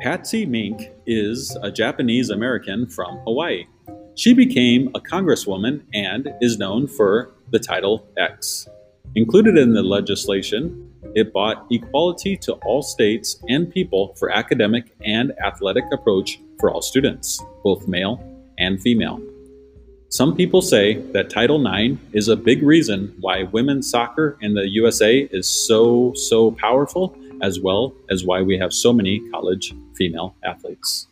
Patsy Mink is a Japanese American from Hawaii. She became a congresswoman and is known for the Title X. Included in the legislation, it brought equality to all states and people for academic and athletic approach for all students, both male and female. Some people say that Title IX is a big reason why women's soccer in the USA is so, so powerful, as well as why we have so many college female athletes.